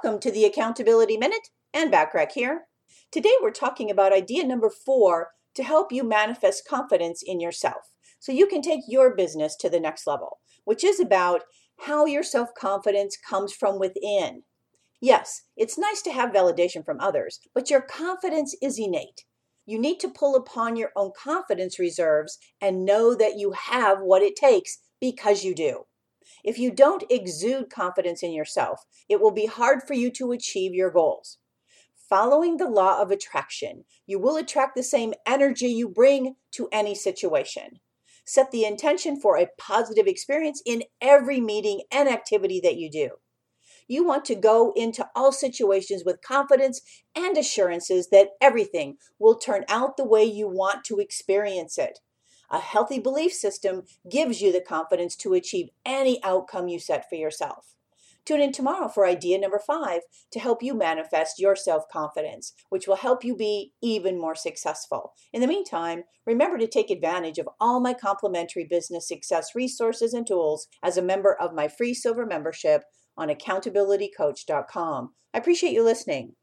Welcome to the Accountability Minute and Backrack here. Today we're talking about idea number four to help you manifest confidence in yourself so you can take your business to the next level, which is about how your self confidence comes from within. Yes, it's nice to have validation from others, but your confidence is innate. You need to pull upon your own confidence reserves and know that you have what it takes because you do. If you don't exude confidence in yourself, it will be hard for you to achieve your goals. Following the law of attraction, you will attract the same energy you bring to any situation. Set the intention for a positive experience in every meeting and activity that you do. You want to go into all situations with confidence and assurances that everything will turn out the way you want to experience it. A healthy belief system gives you the confidence to achieve any outcome you set for yourself. Tune in tomorrow for idea number five to help you manifest your self confidence, which will help you be even more successful. In the meantime, remember to take advantage of all my complimentary business success resources and tools as a member of my free silver membership on accountabilitycoach.com. I appreciate you listening.